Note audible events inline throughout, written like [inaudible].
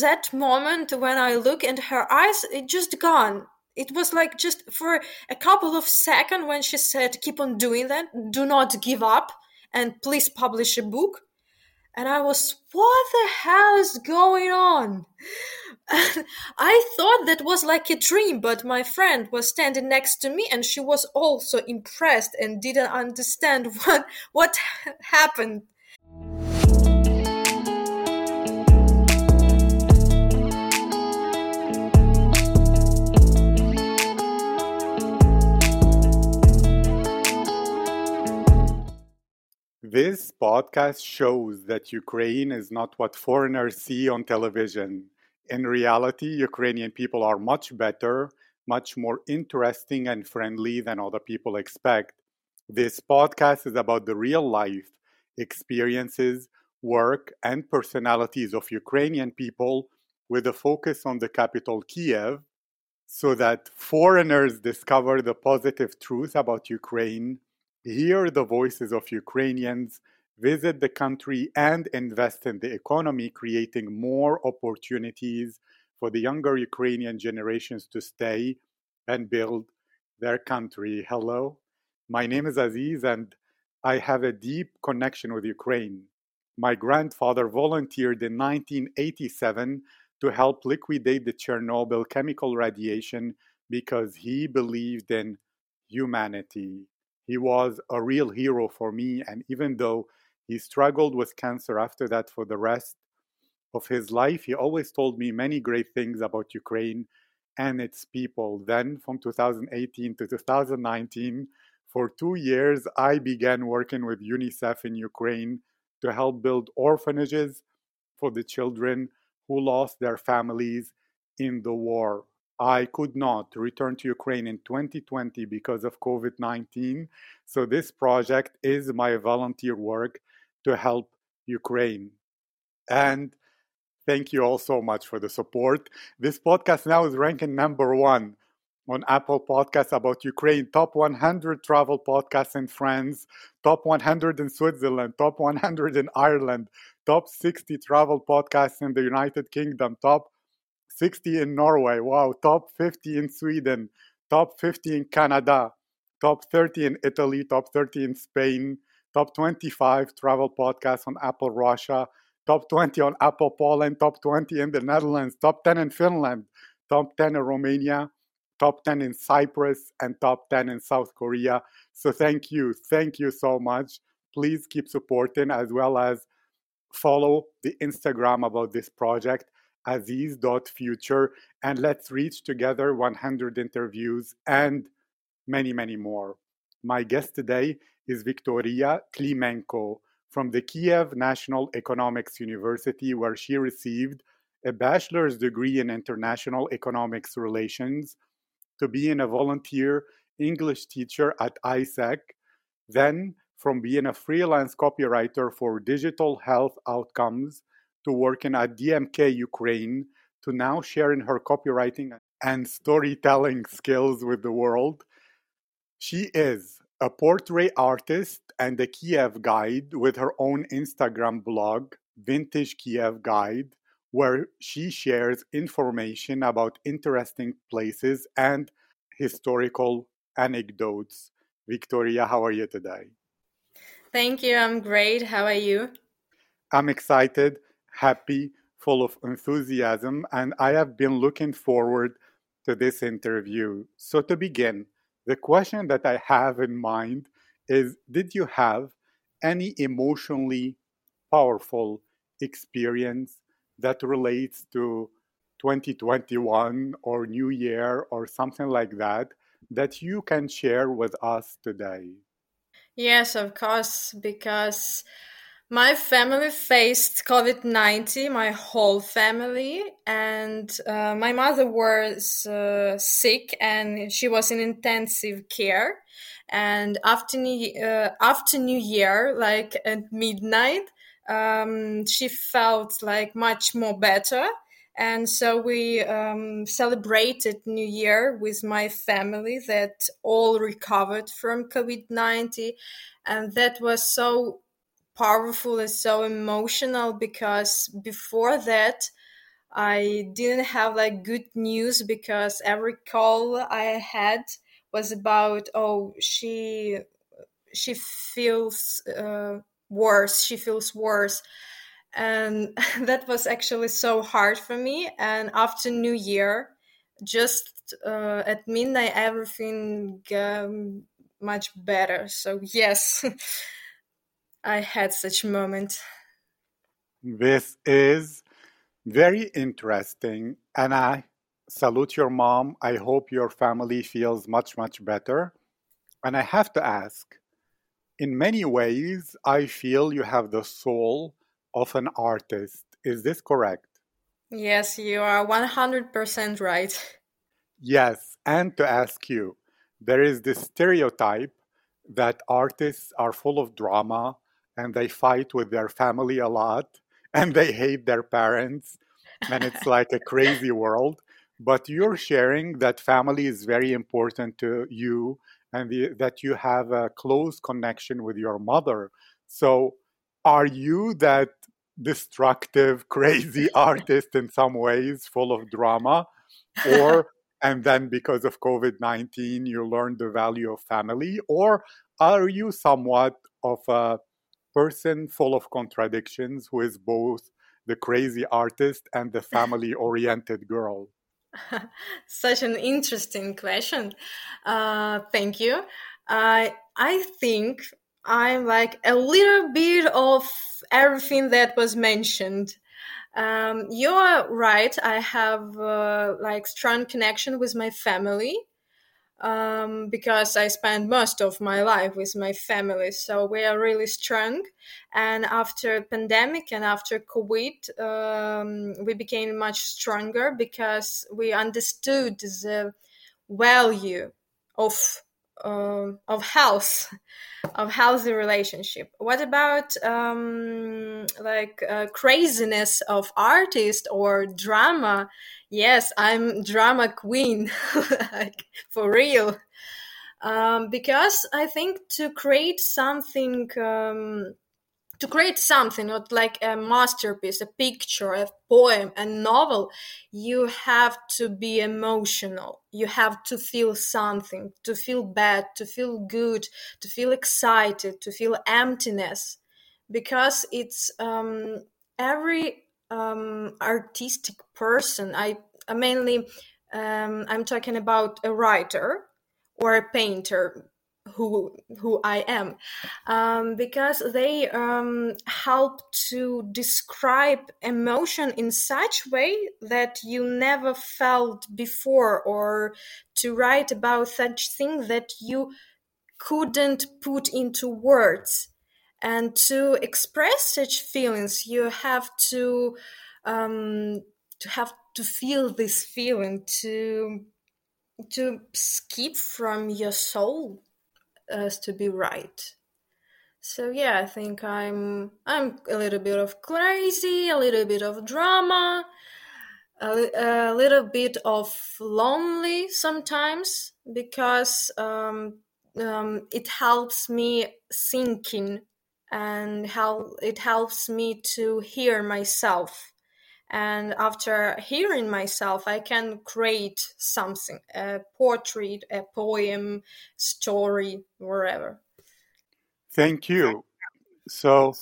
that moment when I look into her eyes, it just gone. It was like just for a couple of seconds when she said, "Keep on doing that. Do not give up, and please publish a book." And I was, what the hell is going on? I thought that was like a dream, but my friend was standing next to me and she was also impressed and didn't understand [laughs] what what happened. This podcast shows that Ukraine is not what foreigners see on television. In reality, Ukrainian people are much better, much more interesting and friendly than other people expect. This podcast is about the real life experiences, work, and personalities of Ukrainian people with a focus on the capital Kiev so that foreigners discover the positive truth about Ukraine hear the voices of Ukrainians, visit the country, and invest in the economy, creating more opportunities for the younger Ukrainian generations to stay and build their country. Hello, my name is Aziz, and I have a deep connection with Ukraine. My grandfather volunteered in 1987 to help liquidate the Chernobyl chemical radiation because he believed in humanity. He was a real hero for me. And even though he struggled with cancer after that for the rest of his life, he always told me many great things about Ukraine and its people. Then, from 2018 to 2019, for two years, I began working with UNICEF in Ukraine to help build orphanages for the children who lost their families in the war. I could not return to Ukraine in 2020 because of COVID 19. So, this project is my volunteer work to help Ukraine. And thank you all so much for the support. This podcast now is ranking number one on Apple Podcasts about Ukraine, top 100 travel podcasts in France, top 100 in Switzerland, top 100 in Ireland, top 60 travel podcasts in the United Kingdom, top 60 in Norway. Wow, top 50 in Sweden, top 50 in Canada, top 30 in Italy, top 30 in Spain, top 25 travel podcasts on Apple Russia, top 20 on Apple Poland, top 20 in the Netherlands, top 10 in Finland, top 10 in Romania, top 10 in Cyprus, and top 10 in South Korea. So thank you. Thank you so much. Please keep supporting as well as follow the Instagram about this project aziz.future, and let's reach together 100 interviews and many, many more. My guest today is Victoria Klimenko from the Kiev National Economics University, where she received a bachelor's degree in international economics relations to being a volunteer English teacher at AIESEC, then from being a freelance copywriter for digital health outcomes to working at DMK Ukraine to now sharing her copywriting and storytelling skills with the world. She is a portrait artist and a Kiev guide with her own Instagram blog, Vintage Kiev Guide, where she shares information about interesting places and historical anecdotes. Victoria, how are you today? Thank you. I'm great. How are you? I'm excited happy, full of enthusiasm, and I have been looking forward to this interview. So, to begin, the question that I have in mind is Did you have any emotionally powerful experience that relates to 2021 or New Year or something like that that you can share with us today? Yes, of course, because my family faced COVID 19, my whole family, and uh, my mother was uh, sick and she was in intensive care. And after New, uh, after New Year, like at midnight, um, she felt like much more better. And so we um, celebrated New Year with my family that all recovered from COVID 19. And that was so powerful and so emotional because before that I didn't have like good news because every call I had was about oh she she feels uh, worse she feels worse. And [laughs] that was actually so hard for me. And after new year just uh, at midnight everything got much better. So yes [laughs] i had such a moment this is very interesting and i salute your mom i hope your family feels much much better and i have to ask in many ways i feel you have the soul of an artist. Is this correct? Yes, you are 100% right. Yes, and to ask you, there is this stereotype that artists are full of drama and they fight with their family a lot and they hate their parents and it's [laughs] like a crazy world. But you're sharing that family is very important to you and the, that you have a close connection with your mother. So, are you that destructive, [laughs] crazy artist in some ways, full of drama, or [laughs] and then because of COVID 19, you learned the value of family, or are you somewhat of a person full of contradictions who is both the crazy artist and the family oriented girl? [laughs] Such an interesting question. Uh, thank you. I I think I'm like a little bit of everything that was mentioned. Um, you're right. I have uh, like strong connection with my family um, because I spent most of my life with my family. So we are really strong. And after pandemic and after COVID, um, we became much stronger because we understood the value of uh, of health of healthy relationship. What about um like uh, craziness of artist or drama? Yes i'm drama queen [laughs] like for real. Um because i think to create something um to create something not like a masterpiece a picture a poem a novel you have to be emotional. You have to feel something to feel bad to feel good to feel excited to feel emptiness. Because it's um, every um, artistic person i, I mainly um, i'm talking about a writer or a painter who who I am, um, because they um, help to describe emotion in such way that you never felt before, or to write about such thing that you couldn't put into words. And to express such feelings, you have to um, to have to feel this feeling to to skip from your soul us to be right. So yeah, I think I'm I'm a little bit of crazy, a little bit of drama, a, a little bit of lonely sometimes because um, um, it helps me thinking and how it helps me to hear myself and after hearing myself i can create something a portrait a poem story wherever. Thank you. So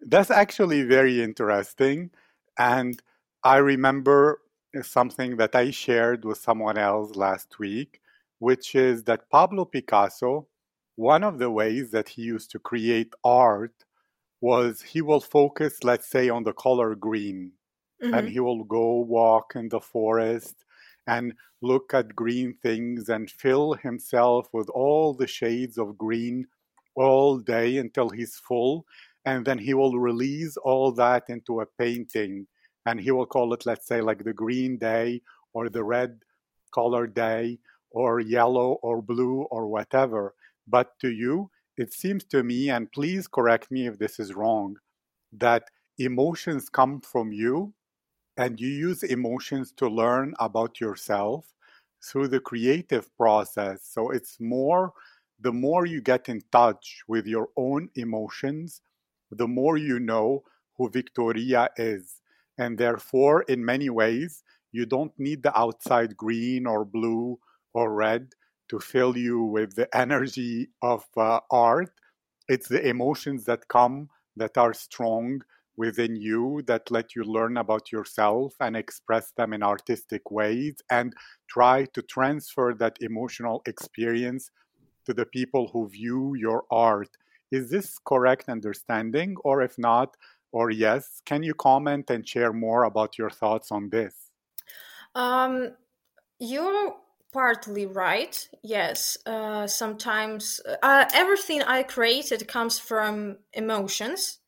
that's actually very interesting. And i remember something that i shared with someone else last week which is that pablo picasso one of the ways that he used to create art was he will focus let's say on the color green mm-hmm. and he will go walk in the forest and look at green things and fill himself with all the shades of green all day until he's full and then he will release all that into a painting and he will call it let's say like the green day or the red color day or yellow or blue or whatever but to you it seems to me and please correct me if this is wrong that emotions come from you and you use emotions to learn about yourself through the creative process. So it's more, the more you get in touch with your own emotions, the more you know who Victoria is. And therefore, in many ways, you don't need the outside green or blue or red to fill you with the [laughs] energy of uh, art. It's the emotions that come that are strong within you that let you learn about yourself and express them in artistic ways and try to transfer that emotional experience to the people who view your art. Is this correct understanding? Or if not, or yes, can you comment and share more about your thoughts on this? Um, you're partly right. Yes. Uh, sometimes uh, everything I created comes from emotions,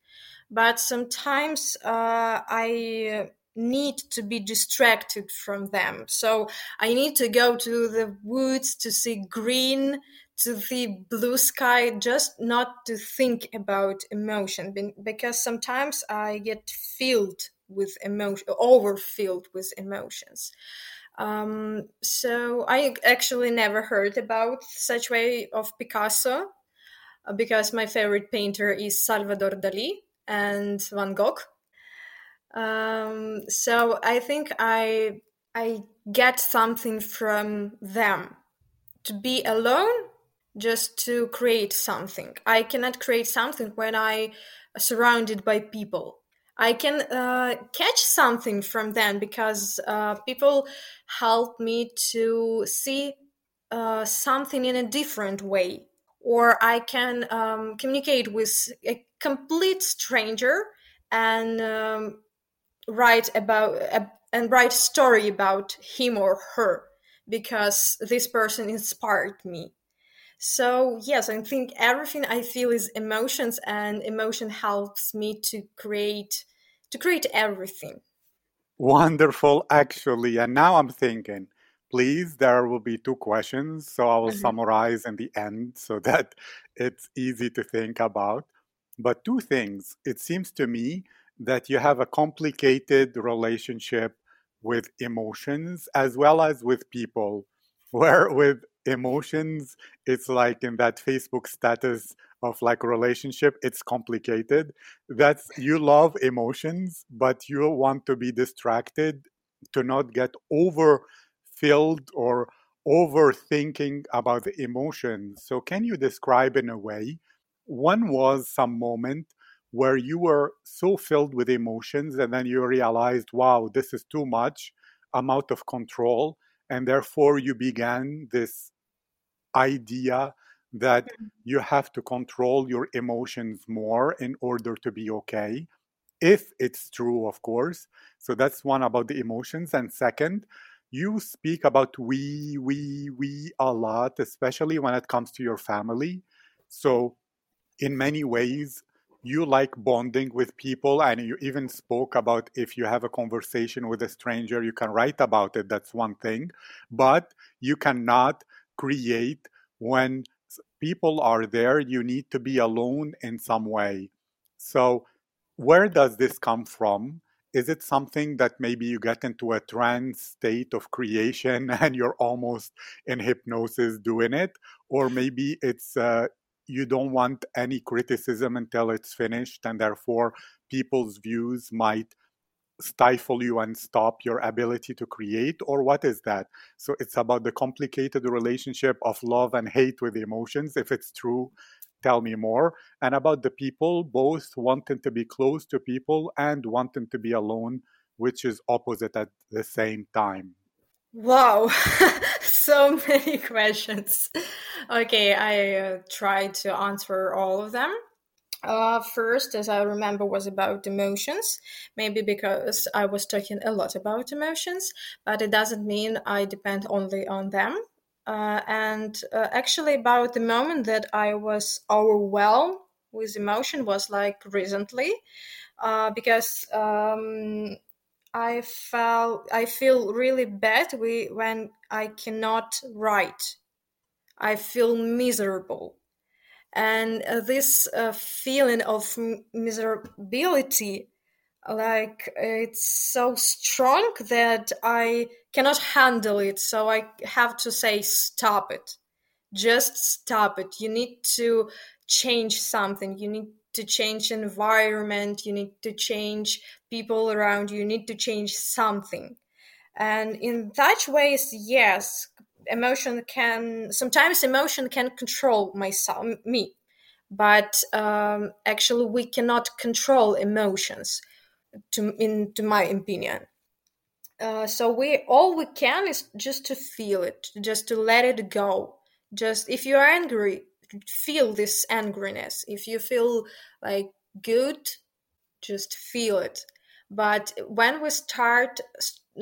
but sometimes uh, I need to be distracted from them. So I need to go to the woods to see green, to the blue sky, just not to think about emotion, because sometimes I get filled with emotion, overfilled with emotions. Um, so I actually never heard about such way of Picasso, uh, because my favorite painter is Salvador Dali and Van Gogh. Um, so I think I I get something from them. To be alone just to create something. I cannot create something when I surrounded by people. I can uh, catch something from them because uh, people help me to see uh, something in a different way, or I can um, communicate with a complete stranger and um, write about and write story about him or her because this person inspired me so yes, I think everything I feel is emotions, and emotion helps me to create to create everything. Wonderful, actually. And now I'm thinking, please, there will be two questions, so I will mm-hmm. summarize in the end so [laughs] that it's easy to think about. But two things. It seems to me that you have a complicated relationship with emotions as well as with people, [laughs] where with emotions it's like in that facebook status of like relationship it's complicated that's you love emotions but you want to be distracted to not get overfilled or overthinking about the emotions so can you describe in a way one was some moment where you were so filled with emotions and then you realized wow this is too much. I'm out of control. And therefore you began this idea that mm-hmm. you have to control your emotions more in order to be okay if it's true of course. So that's one about the emotions. And second you speak about we we we a lot especially when it comes to your family. So in many ways you like bonding with people and you even spoke about if you have a conversation with a stranger you can write about it that's one thing. But you cannot create when people are there you need to be alone in some way. So where does this come from? Is it something that maybe you get into a trance state of creation [laughs] and you're almost in hypnosis doing it? Or maybe it's uh, you don't want any criticism until it's finished and therefore people's views might stifle you and stop your ability to create or what is that? So it's about the complicated relationship of love and hate with emotions. If it's true tell me more. And about the people both wanting to be close to people and wanting to be alone which is opposite at the same time. Wow [laughs] so [laughs] many questions okay i uh, try to answer all of them uh, first, as I remember, was about emotions. Maybe because I was talking a lot about emotions, but it doesn't mean I depend only on them. Uh, and uh, actually, about the moment that I was overwhelmed with emotion was like recently, uh, because um, I felt I feel really bad we, when I cannot write. I feel miserable. And uh, this uh, feeling of miserability like it's so strong that i cannot handle it so i have to say stop it. Just stop it. You need to change something. You need to change environment you need to change people around you, need to change something. And in such ways yes emotion can sometimes emotion can control myself me. But um, actually we cannot control emotions to in to my opinion. Uh, so we all we can is just to feel it just to let it go. Just if you're angry feel this angriness. If you feel like good just feel it. But when we start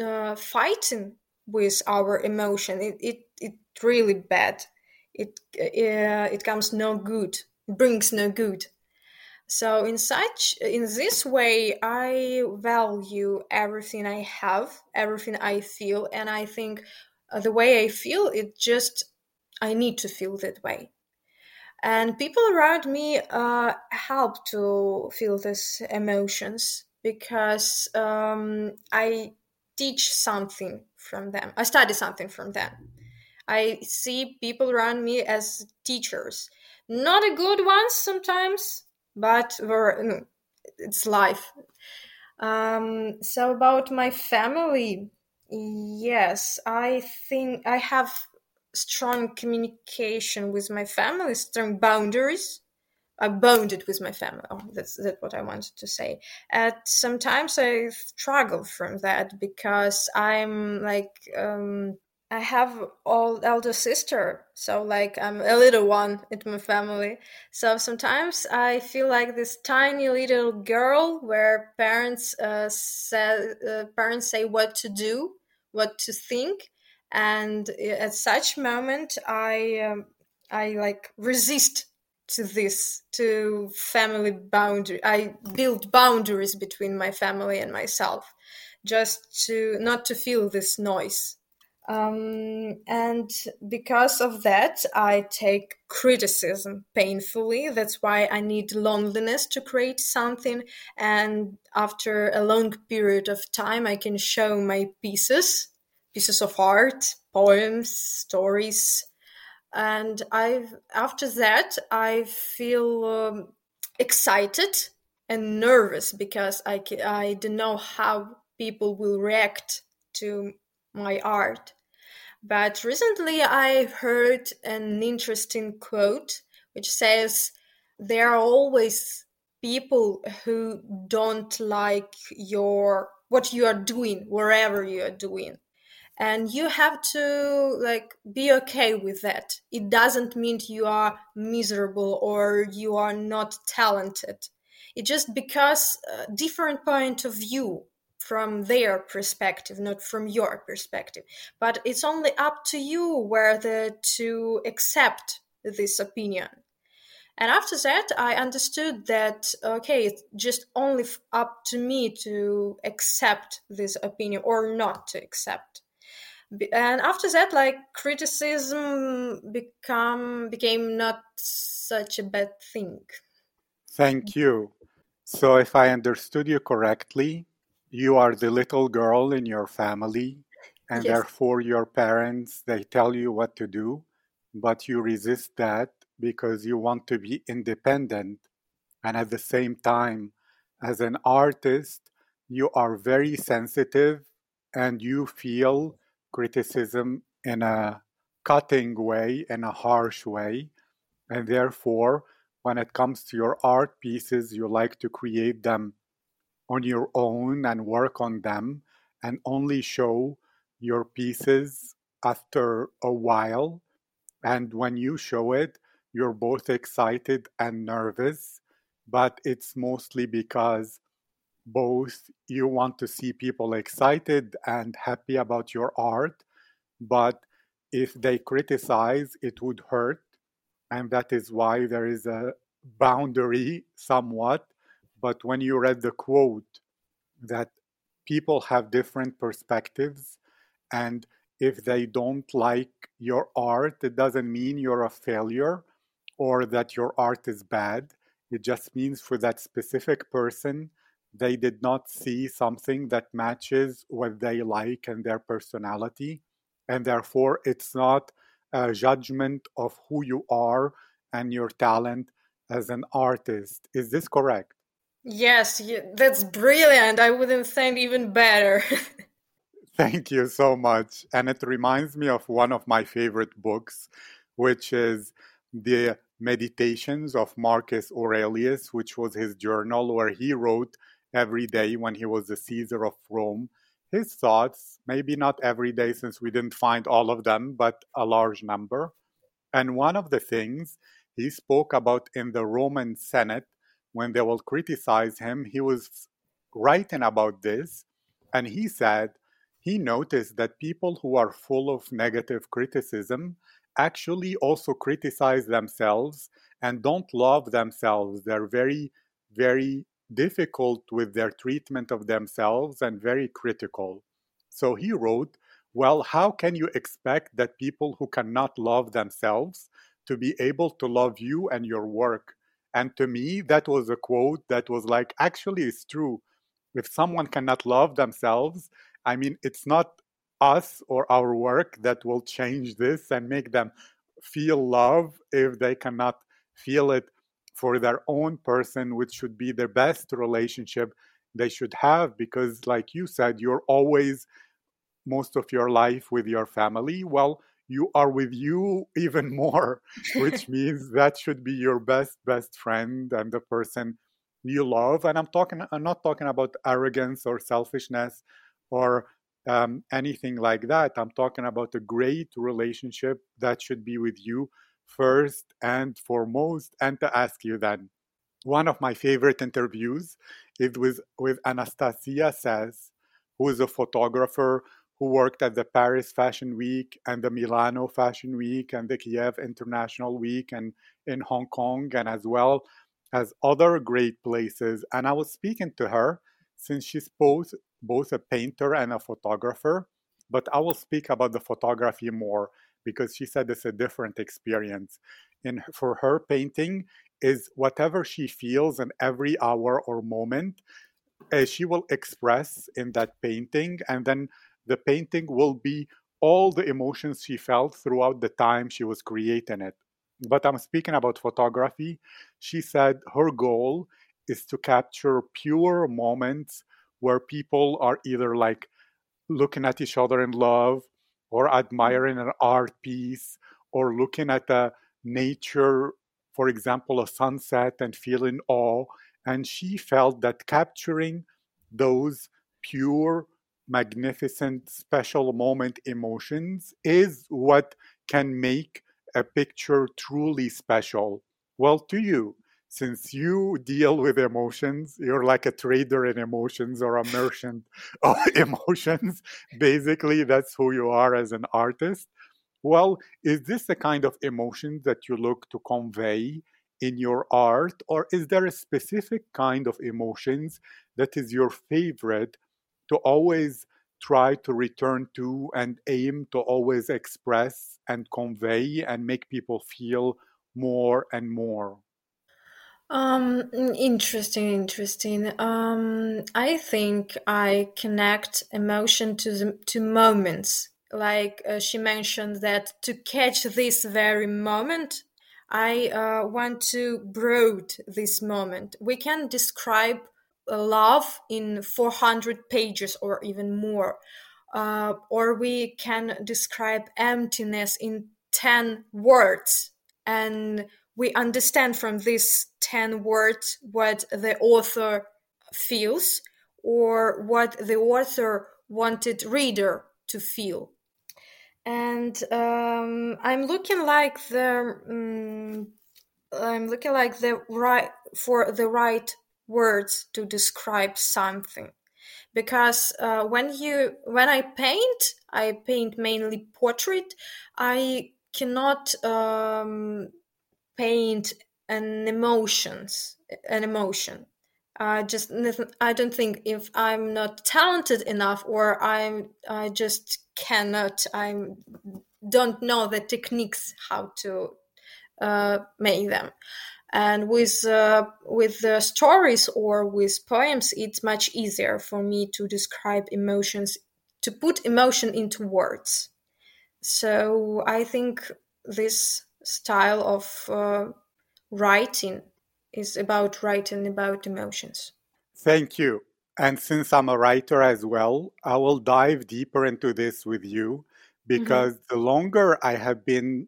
uh, fighting with our emotion it it, it really bad. It uh, it comes no good brings no good. So in such in this way i value everything i have everything i feel and i think uh, the way i feel it just i need to feel that way and people around me uh, help to feel these emotions because um, i teach something from them. I study something from them. I see people around me as teachers. Not a good ones sometimes but it's life. Um, so about my family yes i think i have strong communication with my family strong boundaries I bonded with my family. Oh, that's that's what I wanted to say. And sometimes I struggle from that because I'm like um, I have all elder sister, so like I'm a little one in my family. So sometimes I feel like this tiny little girl where parents uh, say uh, parents say what to do, what to think, and at such moment I um, I like resist to this to family boundary i build boundaries between my family and myself just to not to feel this noise. Um, and because of that i take criticism painfully. That's why i need loneliness to create something. And after a long period of time i can show my pieces pieces of art poems stories. And I've after that i feel um, excited and nervous because i i don't know how people will react to my art. But recently i heard an interesting quote which says there are always people who don't like your what you are doing wherever you are doing and you have to like be okay with that. It doesn't mean you are miserable or you are not talented. It just because a different point of view from their perspective not from your perspective. But it's only up to you whether to accept this opinion. And after that i understood that okay it's just only up to me to accept this opinion or not to accept and after that like criticism become became not such a bad thing. Thank you. So if i understood you correctly you are the little girl in your family and yes. therefore your parents they tell you what to do but you resist that because you want to be independent. And at the same time as an artist you are very sensitive and you feel criticism in a cutting way, in a harsh way. And therefore, when it comes to your art pieces, you like to create them on your own and work on them and only show your pieces after a while. And when you show it, you're both excited and nervous, but it's mostly because both you want to see people excited and happy about your art, but if they criticize, it would hurt. And that is why there is a boundary somewhat. But when you read the quote that people have different perspectives, and if they don't like your art, it doesn't mean you're a failure or that your art is bad. It just means for that specific person, they did not see something that matches what they like and their personality. And therefore, it's not a judgment of who you are and your talent as an artist. Is this correct? Yes, that's brilliant. I wouldn't think even better. [laughs] Thank you so much. And it reminds me of one of my favorite books, which is The Meditations of Marcus Aurelius, which was his journal where he wrote every day when he was the Caesar of Rome his thoughts, maybe not every day since we didn't find all of them, but a large number. And one of the things he spoke about in the Roman Senate when they will criticize him, he was writing about this. And he said he noticed that people who are full of negative criticism actually also criticize themselves and don't love themselves. They're very, very difficult with their treatment of themselves and very critical. So he wrote, Well, how can you expect that people who cannot love themselves to be able to love you and your work? And to me, that was a quote that was like, actually, it's true. If someone cannot love themselves, I mean, it's not us or our work that will change this and make them feel love if they cannot feel it for their own person, which should be the best relationship they should have. Because, like you said, you're always most of your life with your family. Well, you are with you [laughs] even more, which [laughs] means that should be your best, best friend and the person you love. And I'm talking, I'm not talking about arrogance or selfishness or um, anything like that. I'm talking about a great relationship that should be with you first and foremost, and to ask you then. One of my favorite interviews is with, with Anastasia Says, who is a photographer who worked at the Paris Fashion Week and the Milano Fashion Week and the Kiev International Week and in Hong Kong and as well as other great places. And I was speaking to her since she's both both a painter and a photographer, but I will speak about the photography more because she said it's a different experience. And for her, painting is whatever she feels in every hour or moment, uh, she will express in that painting, and then the painting will be all the emotions she felt throughout the time she was creating it. But I'm speaking about photography. She said her goal is to capture pure moments where people are either like looking at each other in love or admiring an art piece or looking at a nature, for example, a sunset and feeling awe. And she felt that capturing those pure, magnificent, special moment emotions is what can make a picture truly special. Well, to you, since you deal with emotions, you're like a trader in emotions or a merchant [laughs] of emotions. Basically, that's who you are as an artist. Well, is this the kind of emotion that you look to convey in your art, or is there a specific kind of emotions that is your favorite to always try to return to and aim to always express and convey and make people feel more and more? Um, interesting, interesting. Um, I think I connect emotion to the to moments. Like uh, she mentioned that to catch this very moment, I uh, want to broad this moment. We can describe love in 400 pages or even more. Uh, or we can describe emptiness in 10 words. And we understand from these 10 words what the author feels or what the author wanted reader to feel. And um, i'm looking like the um, i'm looking like the right for the right words to describe something. Because uh, when you when i paint i paint mainly portrait. I cannot um, paint an emotions an emotion. I just i don't think if i'm not talented enough or i'm i just cannot i don't know the techniques how to uh, make them. And with uh, with the stories or with poems it's much easier for me to describe emotions to put emotion into words. So i think this style of uh, writing is about writing about emotions. Thank you. And since I'm a writer as well, I will dive deeper into this with you because mm-hmm. the longer I have been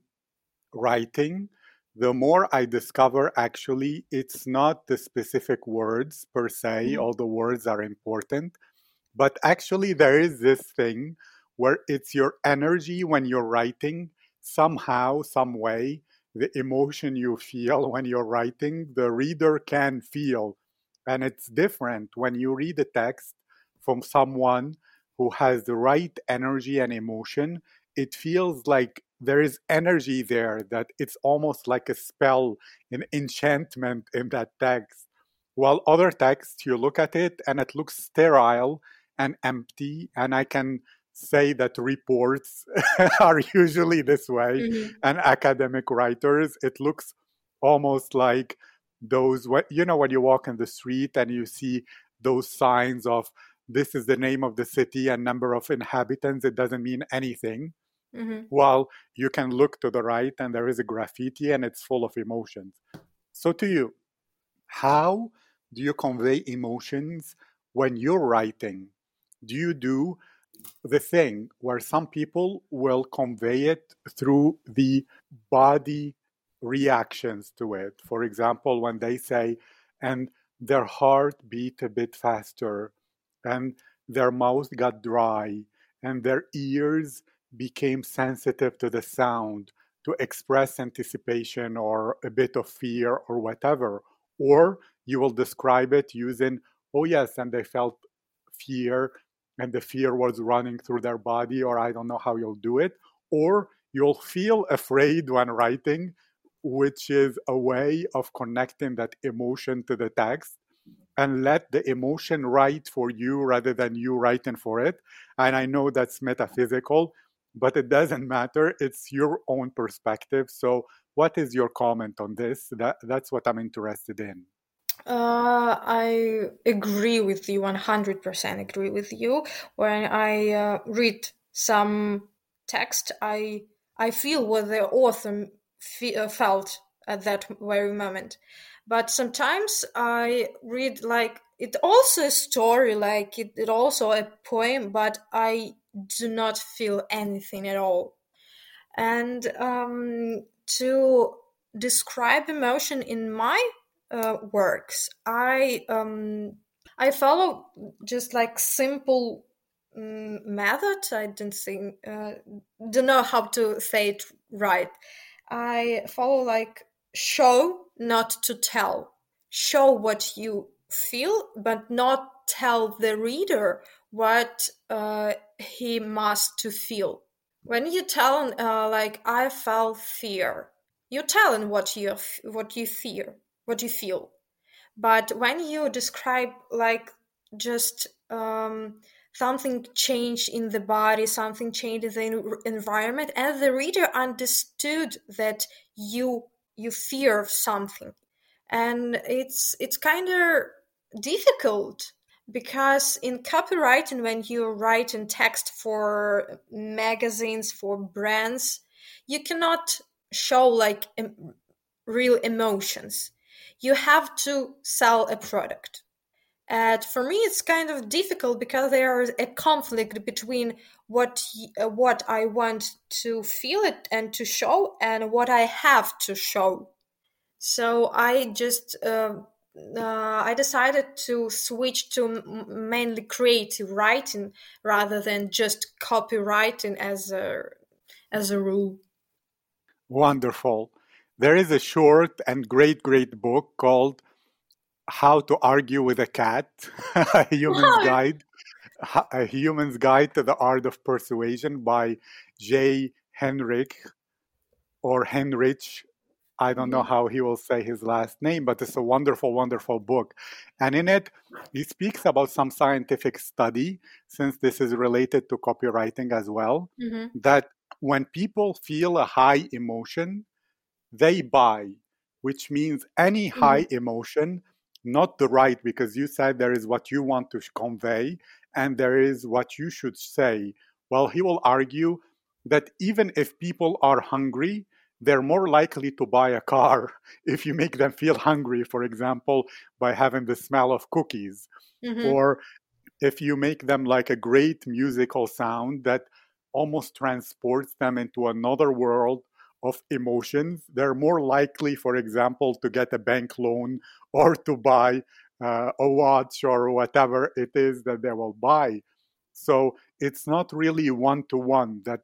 writing, the more I discover actually it's not the specific words per se, mm-hmm. all the words are important, but actually there is this thing where it's your energy when you're writing, somehow, some way, the emotion you feel [laughs] when you're writing, the reader can feel. And it's different when you read a text from someone who has the right energy and emotion. It feels like there is energy there that it's almost like a spell, an enchantment in that text. While other texts, you look at it and it looks sterile and empty, and I can say that reports [laughs] are usually this way mm-hmm. and academic writers it looks almost like those you know when you walk in the street and you see those signs of this is the name of the city and number of inhabitants it doesn't mean anything mm-hmm. while you can look to the right and there is a graffiti and it's full of emotions so to you how do you convey emotions when you're writing do you do the thing where some people will convey it through the body reactions to it. For example, when they say, and their heart beat a bit faster, and their mouth got dry, and their ears became sensitive to the sound to express anticipation or a bit of fear or whatever. Or you will describe it using, oh, yes, and they felt fear and the fear was running through their body, or I don't know how you'll do it, or you'll feel afraid when writing, which is a way of connecting that emotion to the text and let the emotion write for you rather than you writing for it. And I know that's metaphysical, but it doesn't matter. It's your own perspective. So, what is your comment on this? That, that's what I'm interested in. Uh, I agree with you 100% agree with you. When I uh, read some text, I I feel what the author fe- uh, felt at that very moment. But sometimes I read like it also a story, like it, it also a poem, but I do not feel anything at all. And um, to describe emotion in my uh, works. I um, I follow just like simple um, method. I didn't think uh, don't know how to say it right. I follow like show, not to tell. Show what you feel, but not tell the reader what uh, he must to feel. When you tell, uh, like I felt fear, you tell him what you what you fear what you feel? But when you describe like just um, something changed in the body something changed in the environment and the reader understood that you you fear something. And it's it's kind of difficult because in copywriting when you write in text for magazines for brands you cannot show like em- real emotions you have to sell a product. And for me, it's kind of difficult because there is a conflict between what uh, what I want to feel it and to show, and what I have to show. So I just uh, uh, I decided to switch to mainly creative writing rather than just copywriting as a as a rule. Wonderful. There is a short and great, great book called How to Argue with a Cat, [laughs] a human's guide, a human's guide to the art of persuasion by Jay Henrich or Henrich. I don't know mm-hmm. how he will say his last name, but it's a wonderful, wonderful book. And in it, he speaks about some scientific study, since this is related to copywriting as well, mm-hmm. that when people feel a high emotion, they buy, which means any mm-hmm. high emotion, not the right, because you said there is what you want to convey and there is what you should say. Well, he will argue that even if people are hungry, they're more likely to buy a car [laughs] if you make them feel hungry, for example, by having the smell of cookies. Mm-hmm. Or if you make them like a great musical sound that almost transports them into another world of emotions, they're more likely, for example, to get a bank loan or to buy uh, a watch or whatever it is that they will buy. So it's not really one to one that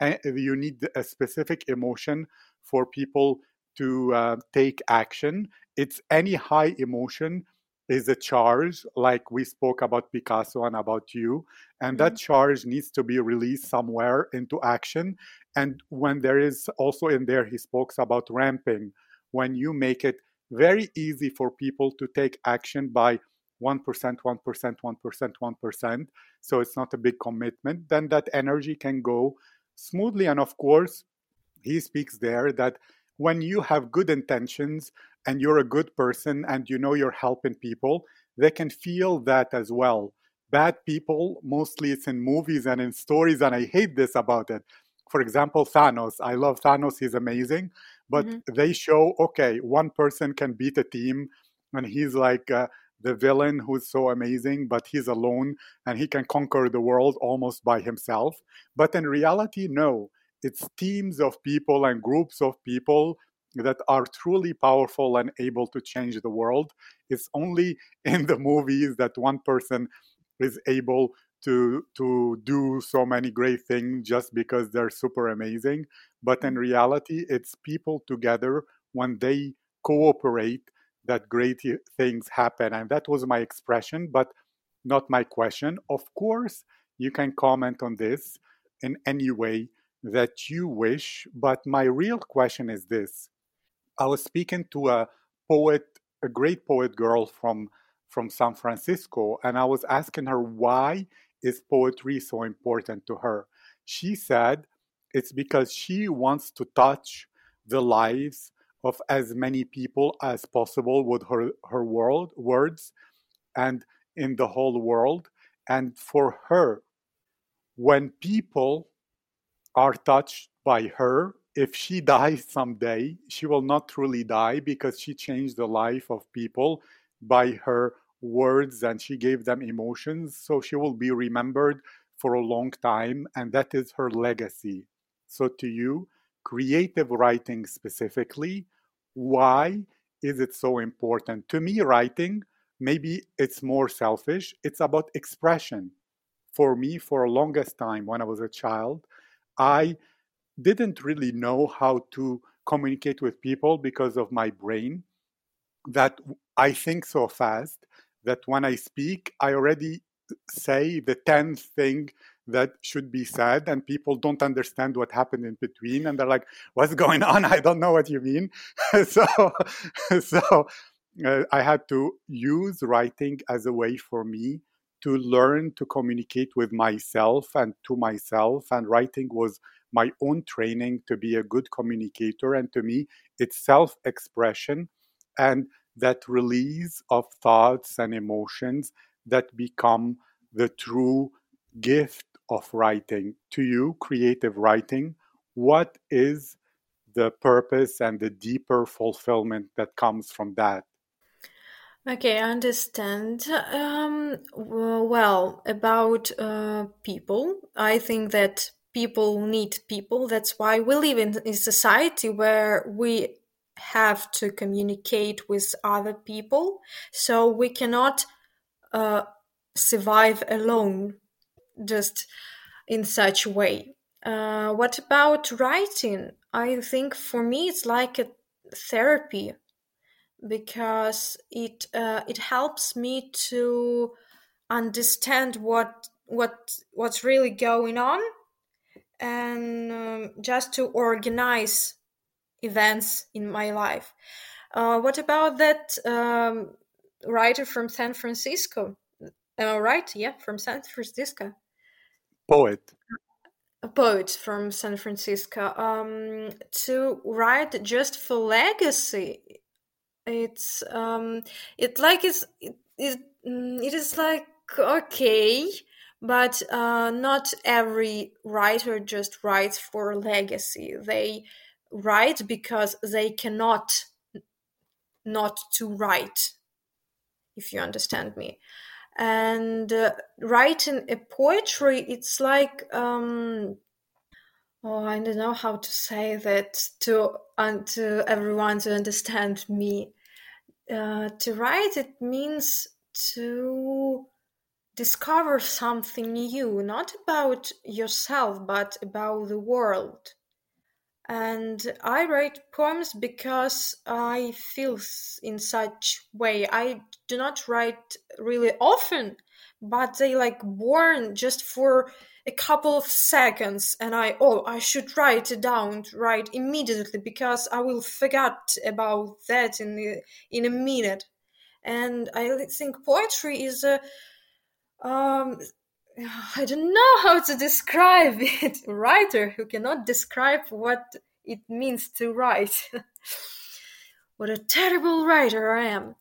eh, you need a specific emotion for people to uh, take action. It's any high emotion is a charge, like we spoke about Picasso and about you. And mm-hmm. that charge needs to be released somewhere into action. And when there is also in there, he spoke about ramping, when you make it very easy for people to take action by 1%, 1%, 1%, 1%. So it's not a big commitment. Then that energy can go smoothly. And of course, he speaks there that when you have good intentions and you're a good person and you know you're helping people, they can feel that as well. Bad people, mostly it's in movies and in stories, and I hate this about it. For example, Thanos. I love Thanos, he's amazing. But mm-hmm. they show, okay, one person can beat a team, and he's like uh, the villain who's so amazing, but he's alone and he can conquer the world almost by himself. But in reality, no it's teams of people and groups of people that are truly powerful and able to change the world. It's only [laughs] in the movies that one person is able to to do so many great things just because they're super amazing. But in reality, it's people together when they cooperate that great things happen. And that was my expression, but not my question. Of course, you can comment on this in any way that you wish. But my real question is this I was speaking to a poet, a great poet girl from, from San Francisco, and I was asking her why is poetry so important to her. She said it's because she wants to touch the lives of as many people as possible with her, her world words and in the whole world. And for her, when people are touched by her. If she [laughs] dies someday, she will not truly die because she changed the life of people by her words and she gave them emotions. So she will be remembered for a long time, and that is her legacy. So, to you, creative writing specifically, why is it so important? To me, writing, maybe it's more selfish, it's about expression. For me, for the longest time when I was a child, I didn't really know how to communicate with people because of my brain that I think so fast that when I speak, I already say the 10th thing that should be said and people don't understand what happened in between and they're like what's going on i don't know what you mean [laughs] so [laughs] so uh, i had to use writing as a way for me to learn to communicate with myself and to myself. And writing was my own training to be a good communicator. And to me, it's self expression and that release of thoughts and emotions that become the true gift of writing. To you, creative writing, what is the purpose and the deeper fulfillment that comes from that? Okay, I understand. Um, well, about uh, people, I think that people need people. That's why we live in a society where we have to communicate with other people. So we cannot uh, survive alone just in such a way. Uh, what about writing? I think for me it's like a therapy because it uh, it helps me to understand what what what's really going on and um, just to organize events in my life. Uh, what about that um, writer from San Francisco? Am I right? Yeah, from San Francisco. Poet. A poet from San Francisco. Um, to write just for legacy it's um it like it's it, it, mm, it is like okay but uh, not every writer just writes for legacy. They write because they cannot not to write if you understand me. And uh, writing a poetry it's like um oh i don't know how to say that to uh, to everyone to understand me. Uh, to write it means to discover something new not about yourself but about the world. And i write poems because i feel in such way. I do not write really often but they like born just for a couple of seconds and i oh i should write it down right immediately because i will forget about that in in a minute. And i think poetry is a um I don't know how to describe [laughs] it. A writer who cannot describe what it means to write. [laughs] what a terrible writer I am.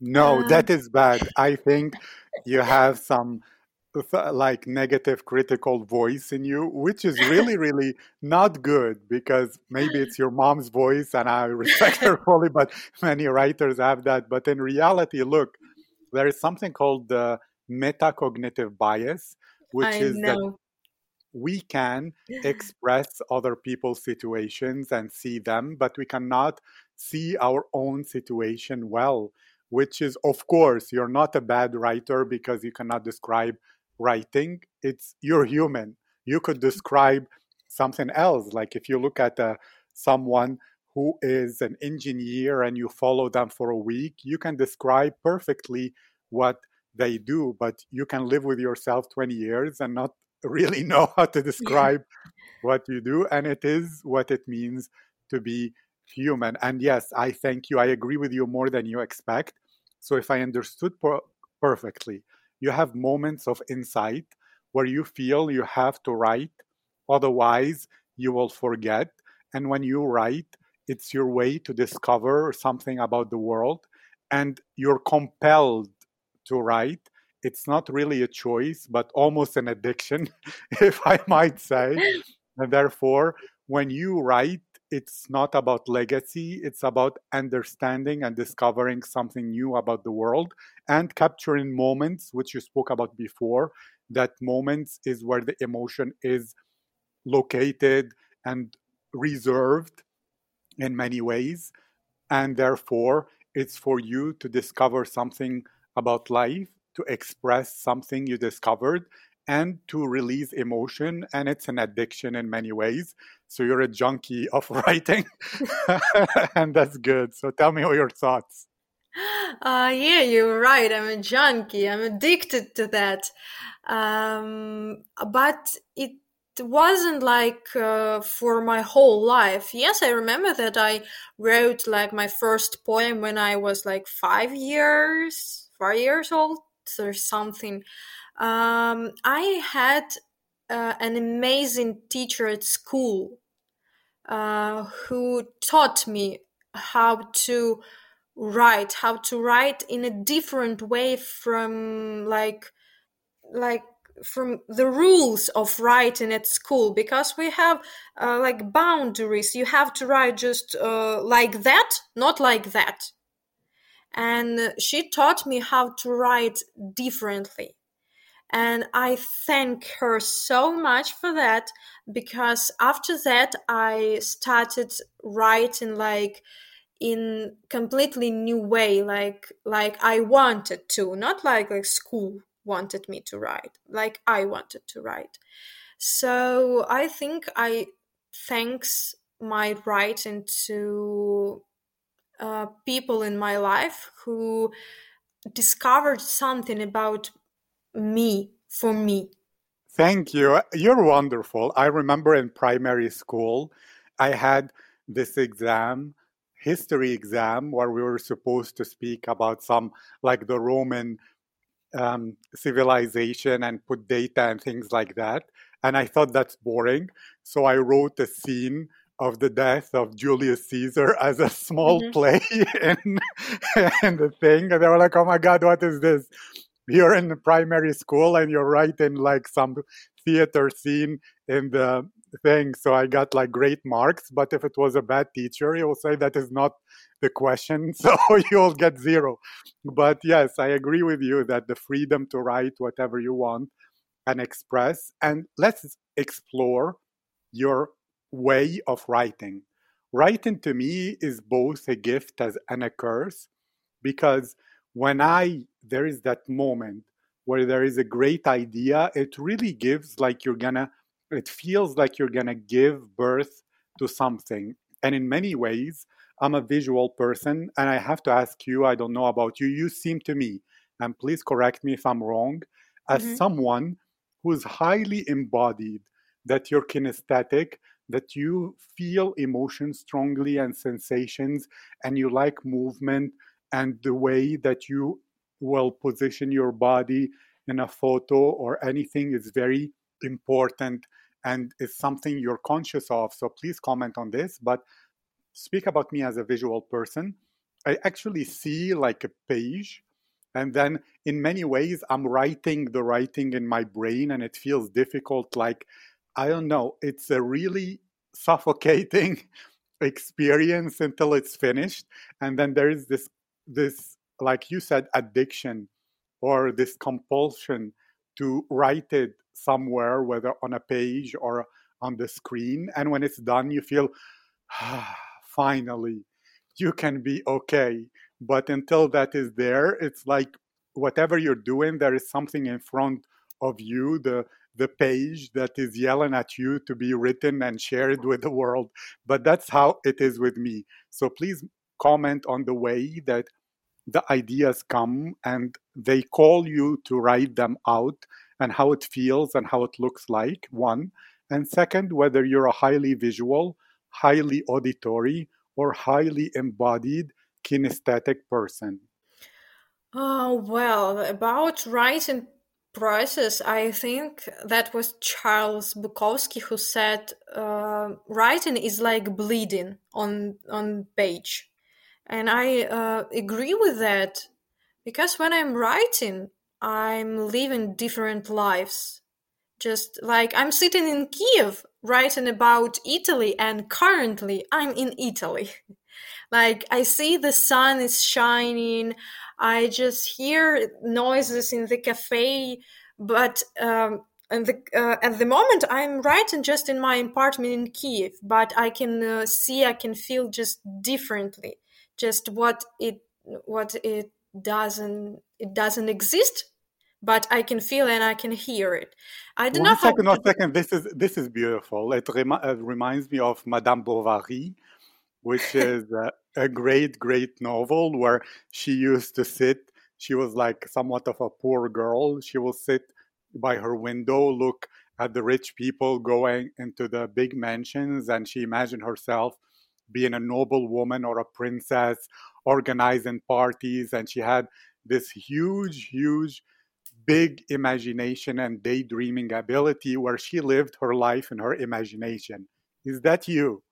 No, uh, that is bad. I think you have some like negative critical voice in you which is really really not good because maybe it's your mom's voice and i respect her [laughs] fully but many writers have that but in reality look there is something called the metacognitive bias, which I is know. that we can [laughs] express other people's situations and see them, but we cannot see our own situation well, which is, of course, you're not a bad writer because you cannot describe writing. It's you're human. You could describe something else. Like if you look at uh, someone who is an engineer and you follow them for a week, you can describe perfectly what they do, but you can live with yourself 20 years and not [laughs] really know how to describe what you do. And it is what it means to be human. And yes, I thank you. I agree with you more than you expect. So if I understood per- perfectly, you have moments of insight where you feel you have to write, otherwise, you will forget. And when you write, it's your way to discover something about the world, and you're compelled to write. It's not really a choice, but almost an addiction, [laughs] if I might say. And therefore, when you write, it's not about legacy, it's about understanding and discovering something new about the world and capturing moments, which you spoke about before. That moments is where the emotion is located and reserved in many ways. And therefore, it's for you to discover something about life, to express something you discovered, and to release emotion. And it's an addiction in many ways. So you're a junkie [laughs] of writing, [laughs] and that's good. So tell me all your thoughts. Uh, yeah, you're right. I'm a junkie. I'm addicted to that. Um, but it wasn't like uh, for my whole life. Yes, I remember that I wrote like my first poem when I was like five years four years old or something. Um, I had uh, an amazing teacher at school uh, who taught me how to write, how to write in a different way from like like from the rules of writing at school because we have uh, like boundaries you have to write just uh, like that not like that and she taught me how to write differently. And i thank her so much for that because after that i started writing like in completely new way like like i wanted to not like like school wanted me to write like i wanted to write. So i think i thanks my writing to uh, people in my life who discovered something about me for me. Thank you. You're wonderful. I remember in primary school, I had this exam, history exam, where we were supposed to speak about some, like the Roman um, civilization and put data and things like that. And I thought that's boring. So I wrote a scene of the death of Julius Caesar [laughs] as a small mm-hmm. play [laughs] in, in the thing. And they were like, oh my God, what is this? You're in primary school and you're writing like some theater scene in the thing. So I got like great marks. But if it was a bad teacher, he will say that is not the question. [laughs] So you'll get zero. But yes, I agree with you that the freedom to write whatever you want and express. And let's explore your way of writing. Writing to me is both a gift as and a curse because when I there is that moment where there is a great idea, it really gives like you're gonna it feels like you're gonna give birth to something. And in many ways, I'm a visual person and I have to ask you, I don't know about you, you seem to me, and please correct me if I'm wrong, as mm-hmm. someone who's highly embodied, that you're kinesthetic, that you feel emotions strongly and sensations, and you like movement and the way that you will position your body in a photo or anything is very important and is something you're conscious of. So please comment on this. But speak about me as a visual person. I actually see like a page and then in many ways i'm writing the writing in my brain and it feels difficult like i don't know. It's a really suffocating [laughs] experience until it's finished and then there is this this like you said addiction or this compulsion to write it somewhere whether on a page or on the screen and when it's done you feel ah, finally you can be okay. But until that is there it's like whatever you're doing there is something in front of you the the page that is yelling at you to be written and shared with the world but that's how it is with me so please comment on the way that the ideas come and they call you to write them out and how it feels and how it looks like one and second whether you're a highly visual highly auditory or highly embodied kinesthetic person? Oh, well, about writing process, I think that was Charles Bukowski who said uh, writing is like bleeding on on page, and I uh, agree with that because when I'm writing, I'm living different lives. Just like I'm sitting in Kiev writing about Italy, and currently I'm in Italy. [laughs] like I see the sun is shining, I just hear noises in the cafe, but um, and the, uh, at the moment I'm writing just in my apartment in Kiev, but I can uh, see, I can feel just differently, just what it what it doesn't it doesn't exist but I can feel and I can hear it. I don't one know. Second, how... one second. This is this is beautiful. It, rem- it reminds me of Madame Bovary, which [laughs] is a, a great, great novel where she used to sit. She was like somewhat of a poor girl. She will sit by her window, look at the rich people going into the big mansions, and she imagined herself being a noble woman or a princess, organizing parties, and she had this huge, huge big imagination and daydreaming ability where she lived her life in her imagination. Is that you?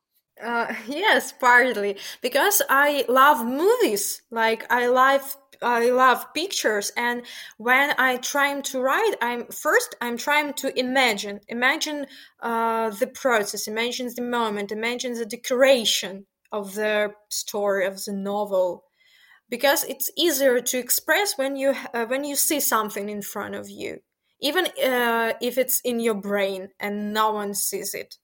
Uh, [laughs] yes, partly because I love movies. Like I love I love pictures, and when I trying to write, I'm first I'm trying to imagine, imagine uh, the process, imagine the moment, imagine the decoration of the story of the novel, because it's easier to express when you uh, when you see something in front of you even uh, if it's in your brain and no one sees it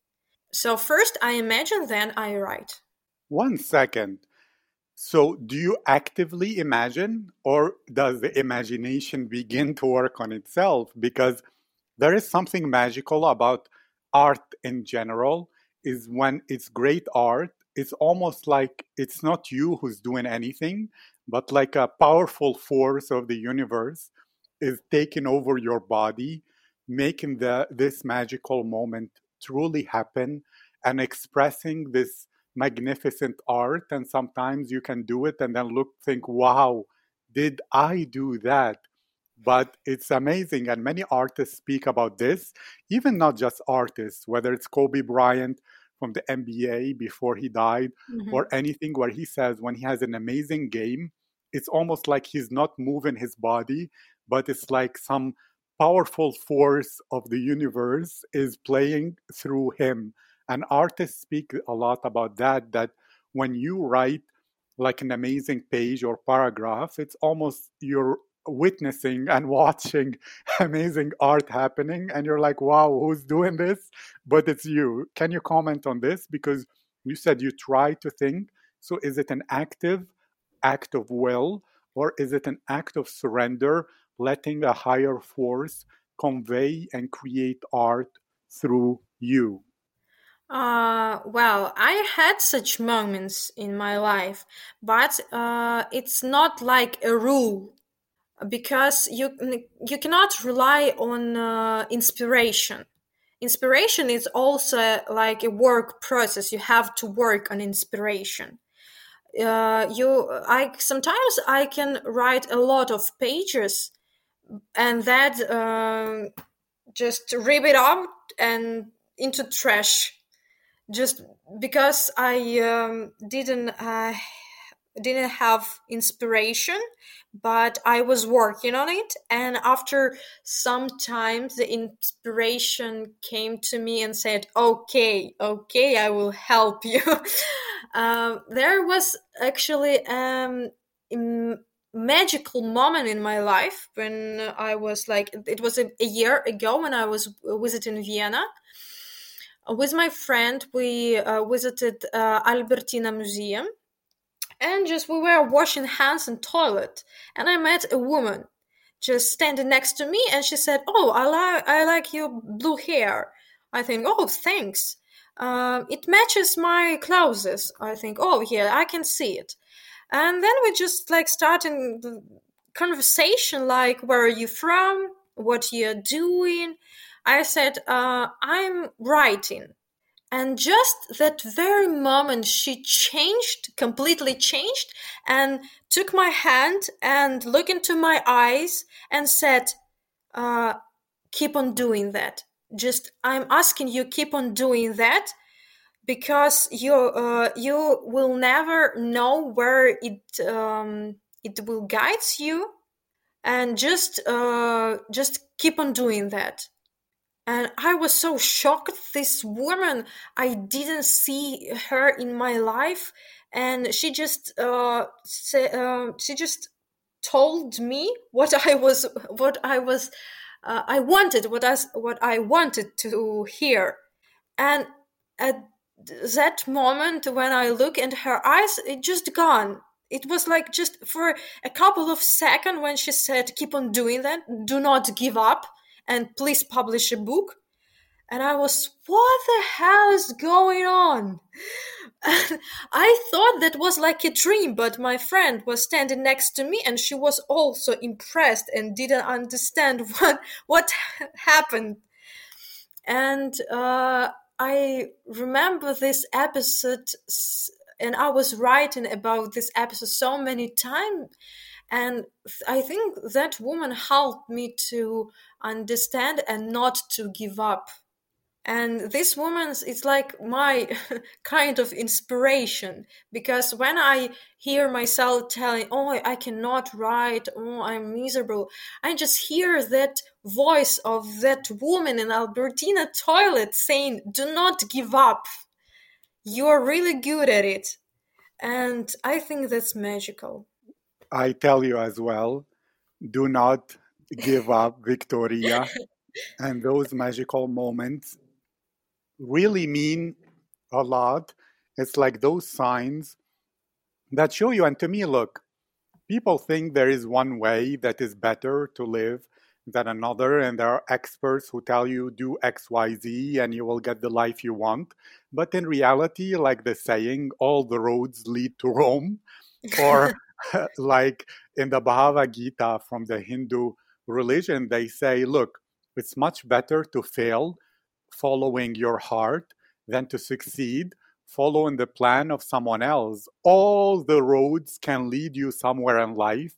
so first i imagine then i write. One second. So do you actively imagine or does the imagination begin to work on itself? Because there is something magical about art in general is when it's great art it's almost like it's not you who's doing anything but like a powerful force of the universe is taking over your body, making the this magical moment truly happen and expressing this magnificent art and sometimes you can do it and then look think wow did i do that but it's amazing and many artists speak about this even not just artists whether it's kobe bryant from the nba before he died mm-hmm. or anything where he says when he has an amazing game it's almost like he's not moving his body, but it's like some powerful force of the universe is playing through him. And artists speak a lot about that, that when you write like an amazing page or paragraph, it's almost you're witnessing and [laughs] watching amazing art happening and you're like wow who's doing this? But it's you. Can you comment on this? Because you said you try to think. So is it an active act of will or is it an act of surrender letting a higher force convey and create art through you. Uh, well, I had such moments in my life, but uh, it's not like a rule because you you cannot rely on uh, inspiration. Inspiration is also like a work process. You have to work on inspiration. Uh, you i sometimes i can write a lot of pages and that uh, just rip it out and into trash. Just because i um, didn't uh, didn't have inspiration but i was working on it. And after some time the inspiration came to me and said okay okay i will help you. Um, [laughs] there was actually um, magical moment in my life when i was like it was a, a year ago when i was visiting vienna with my friend. We uh, visited uh, albertina museum and just we were washing hands in toilet and i met a woman just standing next to me and she said oh i like i like your blue hair. I think oh thanks. Uh, it matches my clothes i think. Oh yeah i can see it and then we just like starting conversation like where are you from? What you're doing? I said uh, i'm writing. And just that very moment she changed completely changed and took my hand and looked into my eyes and said uh, keep on doing that. Just i'm asking you keep on doing that because you uh, you will never know where it um, it will guide you and just uh, just keep on doing that. And I was so shocked. This woman, I didn't see her in my life, and she just uh, say, uh, she just told me what I was what I was uh, I wanted what I what I wanted to hear, and at that moment when I look in her eyes, it just gone. It was like just for a couple of seconds when she said, "Keep on doing that. Do not give up." and please publish a book. And I was, what the hell is going on? [laughs] I thought that was like a dream, but my friend was standing next to me and she was also impressed and didn't understand [laughs] what what happened. And uh, I remember this episode, and I was writing about this episode so many times and i think that woman helped me to understand and not to give up and this woman's it's like my [laughs] kind of inspiration because when i hear myself telling oh i cannot write. Oh i'm miserable i just hear that voice of that woman in albertina toilet saying do not give up. You're really good at it. And i think that's magical. I tell you as well, do not give up, Victoria. [laughs] and those magical moments really mean a lot. It's like those signs that show you. And to me, look, people think there is one way that is better to live than another, and there are experts who tell you do X, Y, Z, and you will get the life you want. But in reality, like the saying, all the roads lead to Rome, or [laughs] [laughs] like in the Bhagavad Gita from the Hindu religion, they say, look, it's much better to fail following your heart than to succeed following the plan of someone else. All the roads can lead you somewhere in life,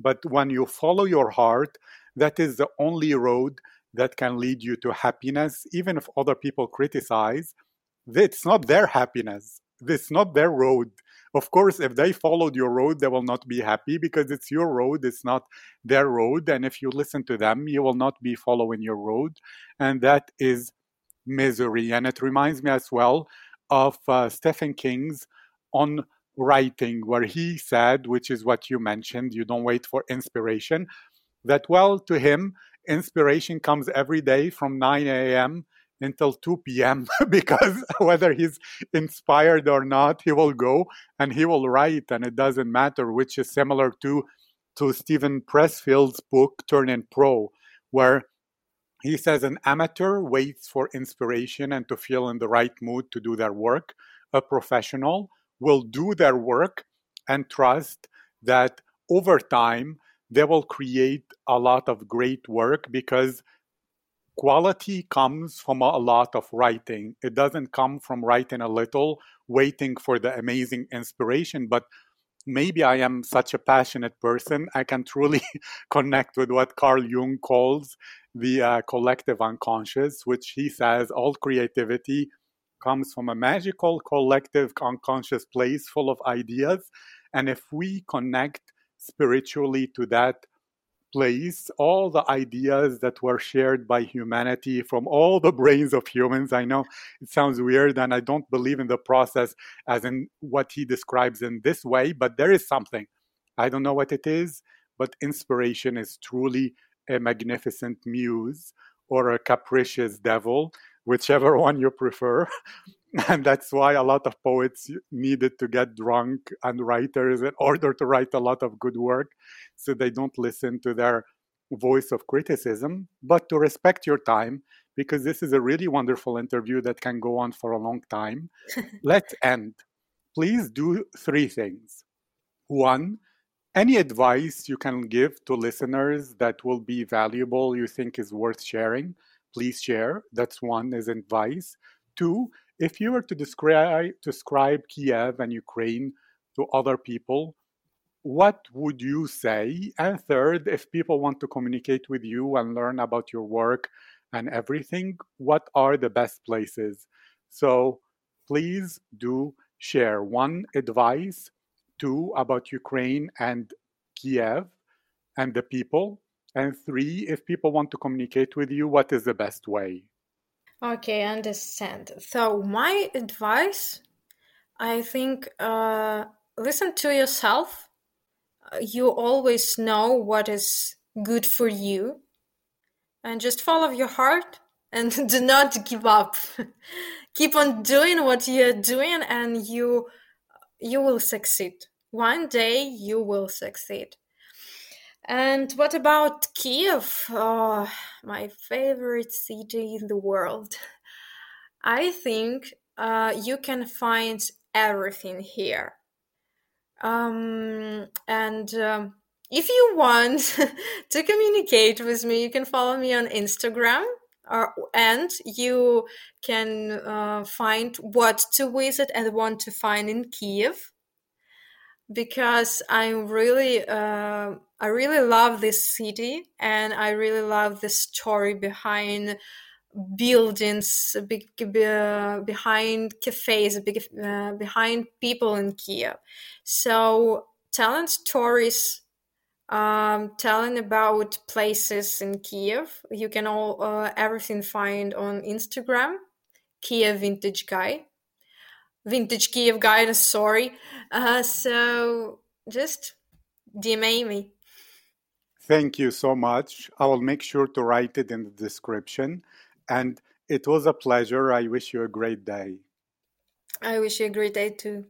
but when you follow your heart, that is the only road that can lead you to happiness, even if other people criticize. It's not their happiness, it's not their road of course, if they followed your road, they will not be happy because it's your road, it's not their road. And if you listen to them, you will not be following your road. And that is misery. And it reminds me as well of uh, Stephen King's on writing, where he said, which is what you mentioned, you don't wait for inspiration, that, well, to him, inspiration comes every day from 9 a.m. until 2 p.m. [laughs] because whether he's inspired or not, he will go and he will write, and it doesn't matter, which is similar to to Steven Pressfield's book Turn Turning Pro, where he says an amateur waits for inspiration and to feel in the right mood to do their work. A professional will do their work and trust that over time they will create a lot of great work because quality comes from a lot of writing. It doesn't come from writing a little, waiting for the amazing inspiration, but maybe I am such a passionate person, I can truly [laughs] connect with what Carl Jung calls the uh, collective unconscious, which he says all creativity comes from a magical collective unconscious place full of ideas. And if we connect spiritually to that place, all the ideas that were shared by humanity from all the brains of humans, I know it sounds weird and I don't believe in the process as in what he describes in this way, but there is something. I don't know what it is, but inspiration is truly a magnificent muse or a capricious devil, whichever [laughs] one you prefer. [laughs] and that's why a lot of poets needed to get drunk and writers in order to write a lot of good work so they don't listen to their voice of criticism but to respect your time because this is a really wonderful interview that can go on for a long time. [laughs] Let's end. Please do three things. One any advice you can give to listeners that will be valuable you think is worth sharing please share. That's one is advice. Two if you were to describe describe kiev and ukraine to other people what would you say? And third if people want to communicate with you and learn about your work and everything what are the best places? So please do share. One advice two about Ukraine and Kiev and the people, and three, if people want to communicate with you, what is the best way? Okay, I understand. So, my advice I think uh, listen to yourself. You always know what is good for you, and just follow your heart and [laughs] do not give up. [laughs] Keep on doing what you're doing, and you you will succeed one day you will succeed. And what about Kiev? Oh, my favorite city in the world. I think uh, you can find everything here. Um, and um, if you want [laughs] to communicate with me, you can follow me on Instagram. Uh, and you can uh, find what to visit and want to find in Kiev because I really, uh, I really love this city, and I really love the story behind buildings, big, uh, behind cafes, big, uh, behind people in Kiev. So telling stories, um, telling about places in Kiev, you can all uh, everything find on Instagram, Kiev Vintage Guy vintage Kiev guide. Sorry. Uh, so just DM me. Thank you so much. I will make sure to write it in the description. And it was a pleasure. I wish you a great day. I wish you a great day too.